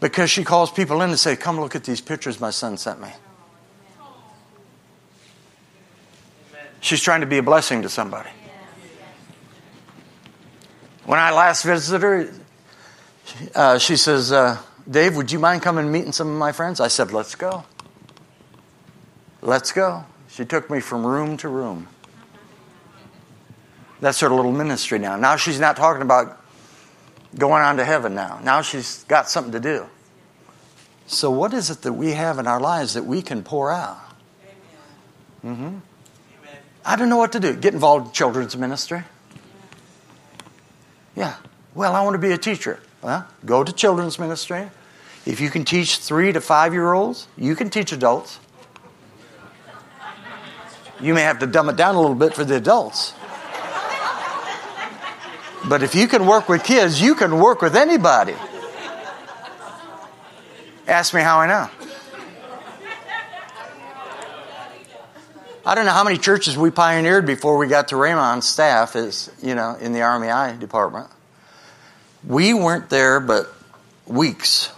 Speaker 2: because she calls people in and say, "Come look at these pictures my son sent me." She's trying to be a blessing to somebody. When I last visited her, uh, she says, uh, "Dave, would you mind coming and meeting some of my friends?" I said, "Let's go. Let's go." She took me from room to room. That's her little ministry now. Now she's not talking about going on to heaven now. Now she's got something to do. So, what is it that we have in our lives that we can pour out? Mm-hmm. I don't know what to do. Get involved in children's ministry. Yeah. Well, I want to be a teacher. Well, go to children's ministry. If you can teach three to five year olds, you can teach adults. You may have to dumb it down a little bit for the adults. But if you can work with kids, you can work with anybody. Ask me how I know. I don't know how many churches we pioneered before we got to Rhema staff as, you know, in the RMAI department. We weren't there but weeks.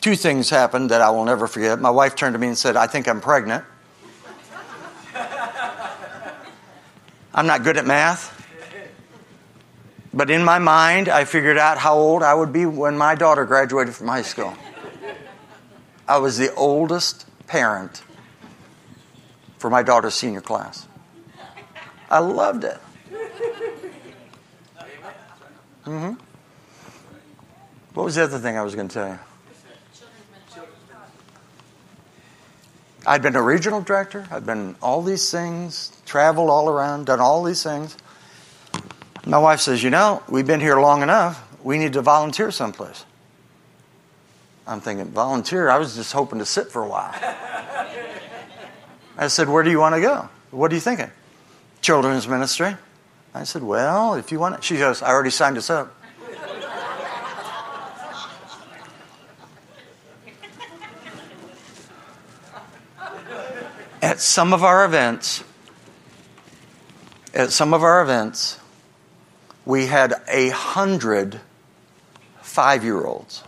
Speaker 2: Two things happened that I will never forget. My wife turned to me and said, I think I'm pregnant. I'm not good at math. But in my mind, I figured out how old I would be when my daughter graduated from high school. I was the oldest parent for my daughter's senior class. I loved it. Mm-hmm. What was the other thing I was going to tell you? I'd been a regional director. I'd been all these things, traveled all around, done all these things. My wife says, You know, we've been here long enough. We need to volunteer someplace. I'm thinking, Volunteer? I was just hoping to sit for a while. I said, Where do you want to go? What are you thinking? Children's ministry. I said, Well, if you want it. She goes, I already signed us up. at some of our events, at some of our events, we had a hundred five year olds.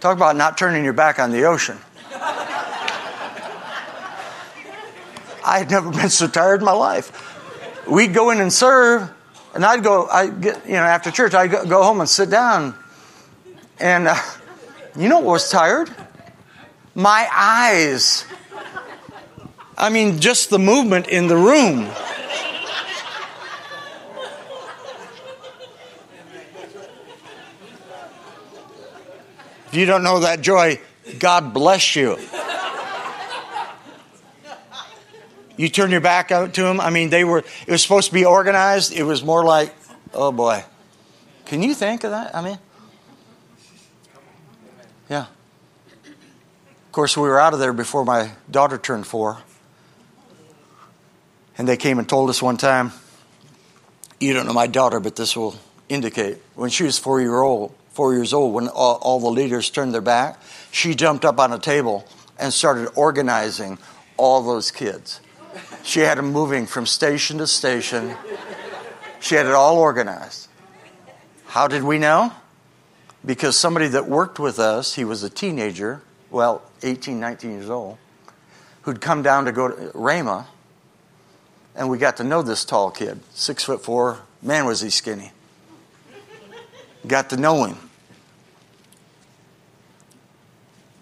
Speaker 2: Talk about not turning your back on the ocean. I had never been so tired in my life. We'd go in and serve, and I'd go, I get, you know, after church, I'd go, go home and sit down. And uh, you know what was tired? My eyes. I mean, just the movement in the room. If you don't know that joy, God bless you. You turn your back out to him. I mean, they were, it was supposed to be organized. It was more like, oh boy. Can you think of that? I mean, yeah. Of course, we were out of there before my daughter turned four. And they came and told us one time, you don't know my daughter, but this will indicate. When she was four year old, four years old, when all, all the leaders turned their back, she jumped up on a table and started organizing all those kids. She had them moving from station to station. She had it all organized. How did we know? Because somebody that worked with us, he was a teenager, well, 18, 19 years old, who'd come down to go to Rhema, and we got to know this tall kid, six foot four. Man, was he skinny got to know him.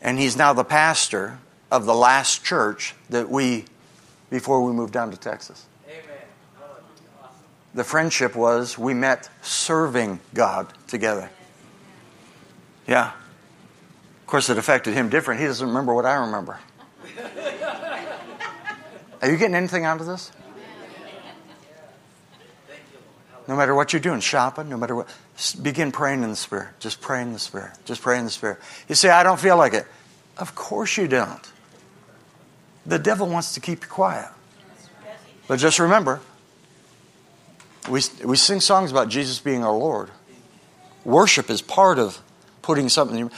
Speaker 2: And he's now the pastor of the last church that we, before we moved down to Texas. Amen. The friendship was we met serving God together. Yeah. Of course, it affected him different. He doesn't remember what I remember. Are you getting anything out of this? No matter what you're doing, shopping, no matter what, begin praying in the Spirit. Just pray in the Spirit. Just pray in the Spirit. You say, I don't feel like it. Of course you don't. The devil wants to keep you quiet. But just remember, we, we sing songs about Jesus being our Lord. Worship is part of putting something.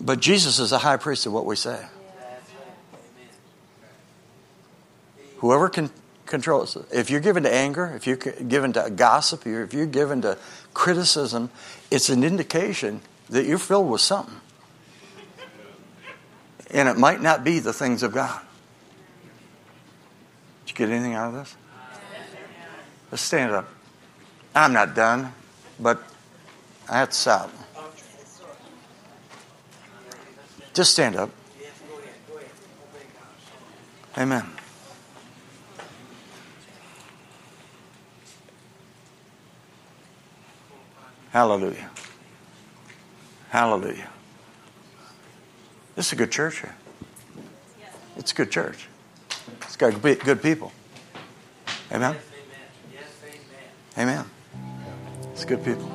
Speaker 2: But Jesus is the high priest of what we say. Whoever can controls it. If you're given to anger, if you're given to gossip, if you're given to criticism, it's an indication that you're filled with something. And it might not be the things of God. Did you get anything out of this? Let's stand up. I'm not done, but I have to stop. Just stand up. Amen. Hallelujah. Hallelujah. This is a good church here. It's a good church. It's got good people. Amen? Amen. It's good people.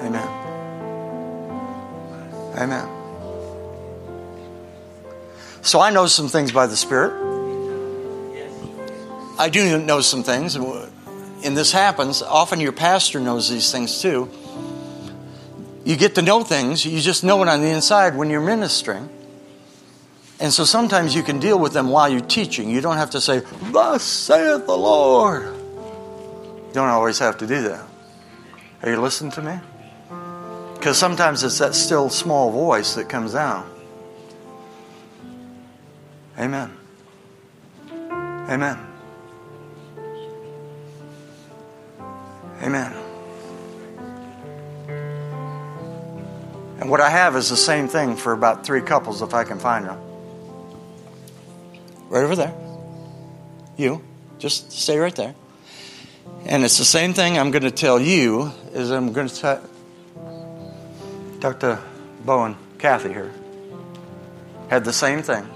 Speaker 2: Amen. Amen. So I know some things by the Spirit. I do know some things and this happens, often your pastor knows these things too. You get to know things, you just know it on the inside when you're ministering. And so sometimes you can deal with them while you're teaching. You don't have to say, Thus saith the Lord. You don't always have to do that. Are you listening to me? Because sometimes it's that still small voice that comes down. Amen. Amen. Amen. And what I have is the same thing for about three couples if I can find them. Right over there. You. Just stay right there. And it's the same thing I'm going to tell you as I'm going to tell Dr. Bowen, Kathy here. Had the same thing.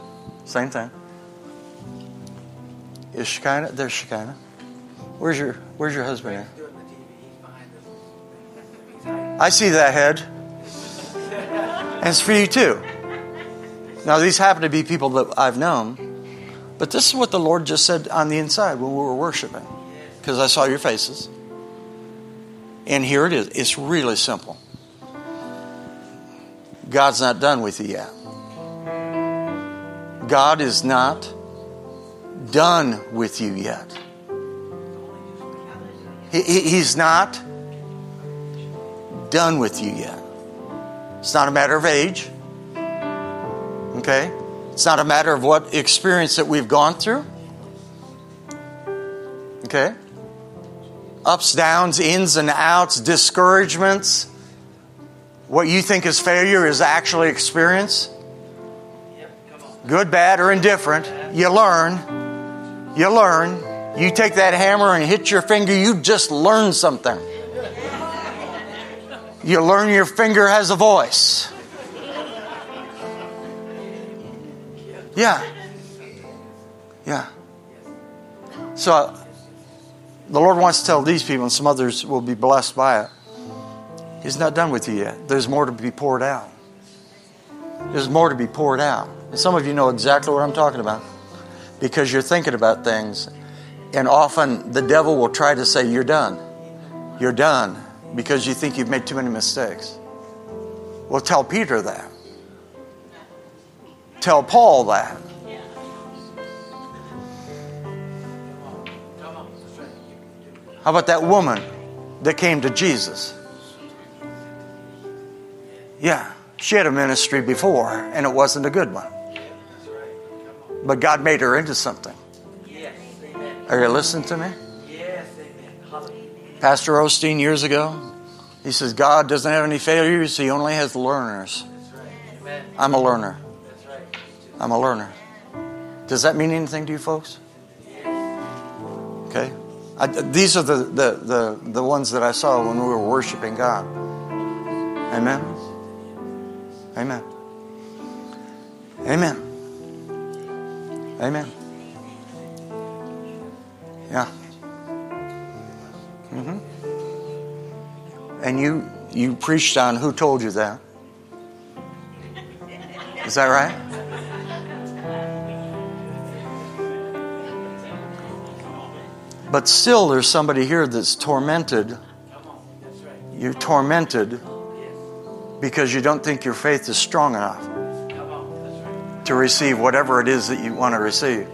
Speaker 2: Same thing. Is Shekinah? There's Shekinah. Where's your Where's your husband here? I see that head. And it's for you too. Now, these happen to be people that I've known. But this is what the Lord just said on the inside when we were worshiping. Because I saw your faces. And here it is. It's really simple. God's not done with you yet. God is not done with you yet. He, he, he's not done with you yet. It's not a matter of age. Okay? It's not a matter of what experience that we've gone through. Okay? Ups, downs, ins and outs, discouragements. What you think is failure is actually experience. Good, bad, or indifferent. You learn. You learn. You take that hammer and hit your finger, you just learn something. You learn your finger has a voice. Yeah. Yeah. So uh, the Lord wants to tell these people, and some others will be blessed by it. He's not done with you yet. There's more to be poured out. There's more to be poured out. And some of you know exactly what I'm talking about because you're thinking about things. And often the devil will try to say, You're done. You're done because you think you've made too many mistakes. Well, tell Peter that. Tell Paul that. How about that woman that came to Jesus? Yeah, she had a ministry before, and it wasn't a good one. But God made her into something. Are you listening to me? Pastor Osteen years ago, he says, God doesn't have any failures, He only has learners. I'm a learner. I'm a learner. Does that mean anything to you folks? Okay. I, these are the, the, the, the ones that I saw when we were worshiping God. Amen. Amen. Amen. Amen. Yeah. Mm-hmm. And you you preached on who told you that? Is that right? But still, there's somebody here that's tormented. You're tormented because you don't think your faith is strong enough to receive whatever it is that you want to receive.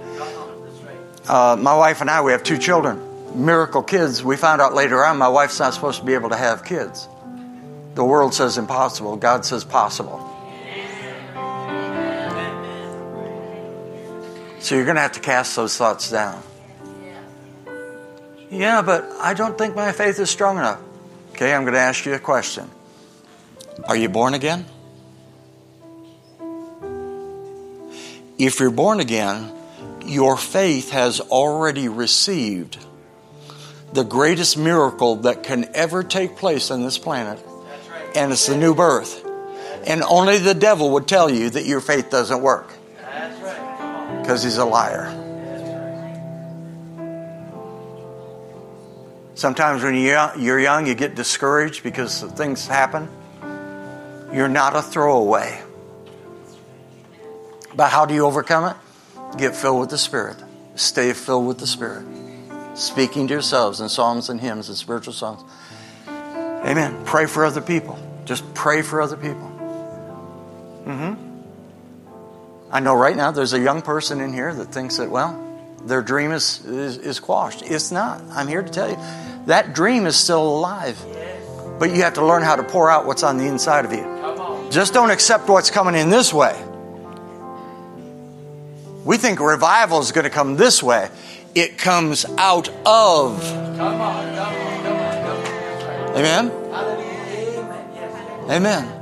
Speaker 2: Uh, my wife and I, we have two children, miracle kids. We found out later on my wife's not supposed to be able to have kids. The world says impossible, God says possible. So you're going to have to cast those thoughts down. Yeah, but I don't think my faith is strong enough. Okay, I'm going to ask you a question. Are you born again? If you're born again, your faith has already received the greatest miracle that can ever take place on this planet, and it's the new birth. And only the devil would tell you that your faith doesn't work because he's a liar. Sometimes when you're young, you get discouraged because things happen. You're not a throwaway. But how do you overcome it? Get filled with the Spirit. Stay filled with the Spirit. Speaking to yourselves in psalms and hymns and spiritual songs. Amen. Pray for other people. Just pray for other people. Mm-hmm. I know right now there's a young person in here that thinks that, well, their dream is, is, is quashed. It's not. I'm here to tell you that dream is still alive. But you have to learn how to pour out what's on the inside of you. Just don't accept what's coming in this way. We think revival is going to come this way. It comes out of. Amen? Amen.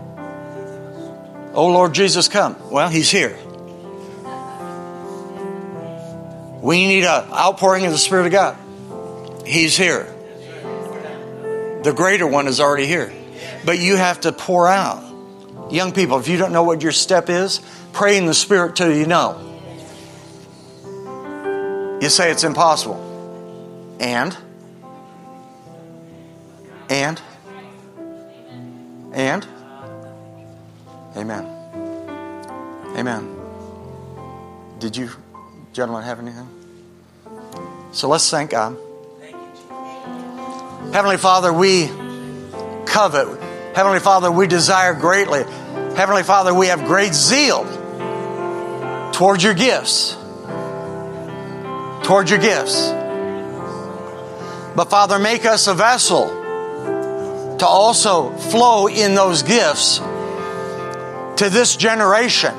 Speaker 2: Oh Lord Jesus, come. Well, He's here. We need an outpouring of the Spirit of God. He's here. The greater one is already here. But you have to pour out. Young people, if you don't know what your step is, pray in the Spirit till you know. You say it's impossible. And? And? And? Amen. Amen. Did you gentlemen have anything? So let's thank God. Heavenly Father, we covet. Heavenly Father, we desire greatly. Heavenly Father, we have great zeal towards your gifts. Towards your gifts. But Father, make us a vessel to also flow in those gifts to this generation.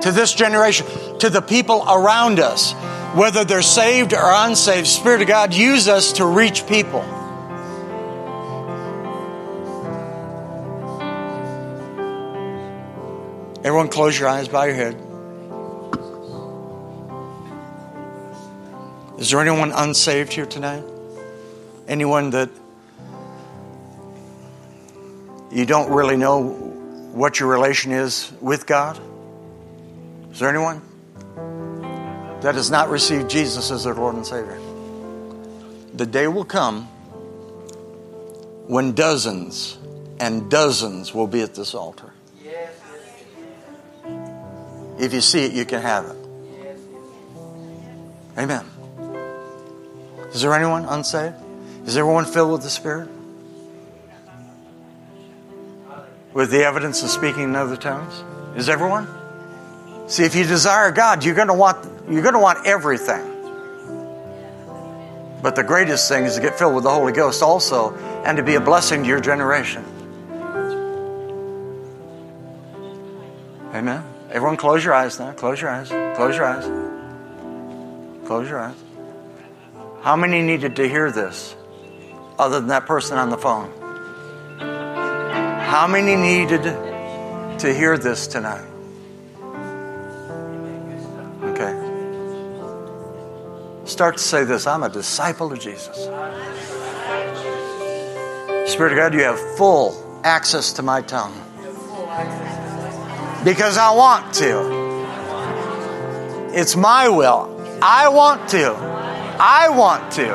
Speaker 2: To this generation, to the people around us, whether they're saved or unsaved. Spirit of God, use us to reach people. Everyone, close your eyes, bow your head. Is there anyone unsaved here tonight? Anyone that you don't really know what your relation is with God? Is there anyone that has not received Jesus as their Lord and Savior? The day will come when dozens and dozens will be at this altar. If you see it, you can have it. Amen. Is there anyone unsaved? Is everyone filled with the Spirit? With the evidence of speaking in other tongues? Is everyone? See, if you desire God, you're going to want you're going to want everything. But the greatest thing is to get filled with the Holy Ghost also and to be a blessing to your generation. Amen. Everyone close your eyes now. Close your eyes. Close your eyes. Close your eyes. How many needed to hear this other than that person on the phone? How many needed to hear this tonight? Okay. Start to say this I'm a disciple of Jesus. Spirit of God, you have full access to my tongue. Because I want to. It's my will. I want to. I want to.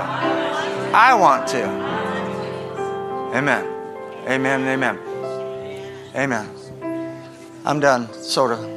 Speaker 2: I want to. Amen. Amen. Amen. Amen. I'm done, sort of.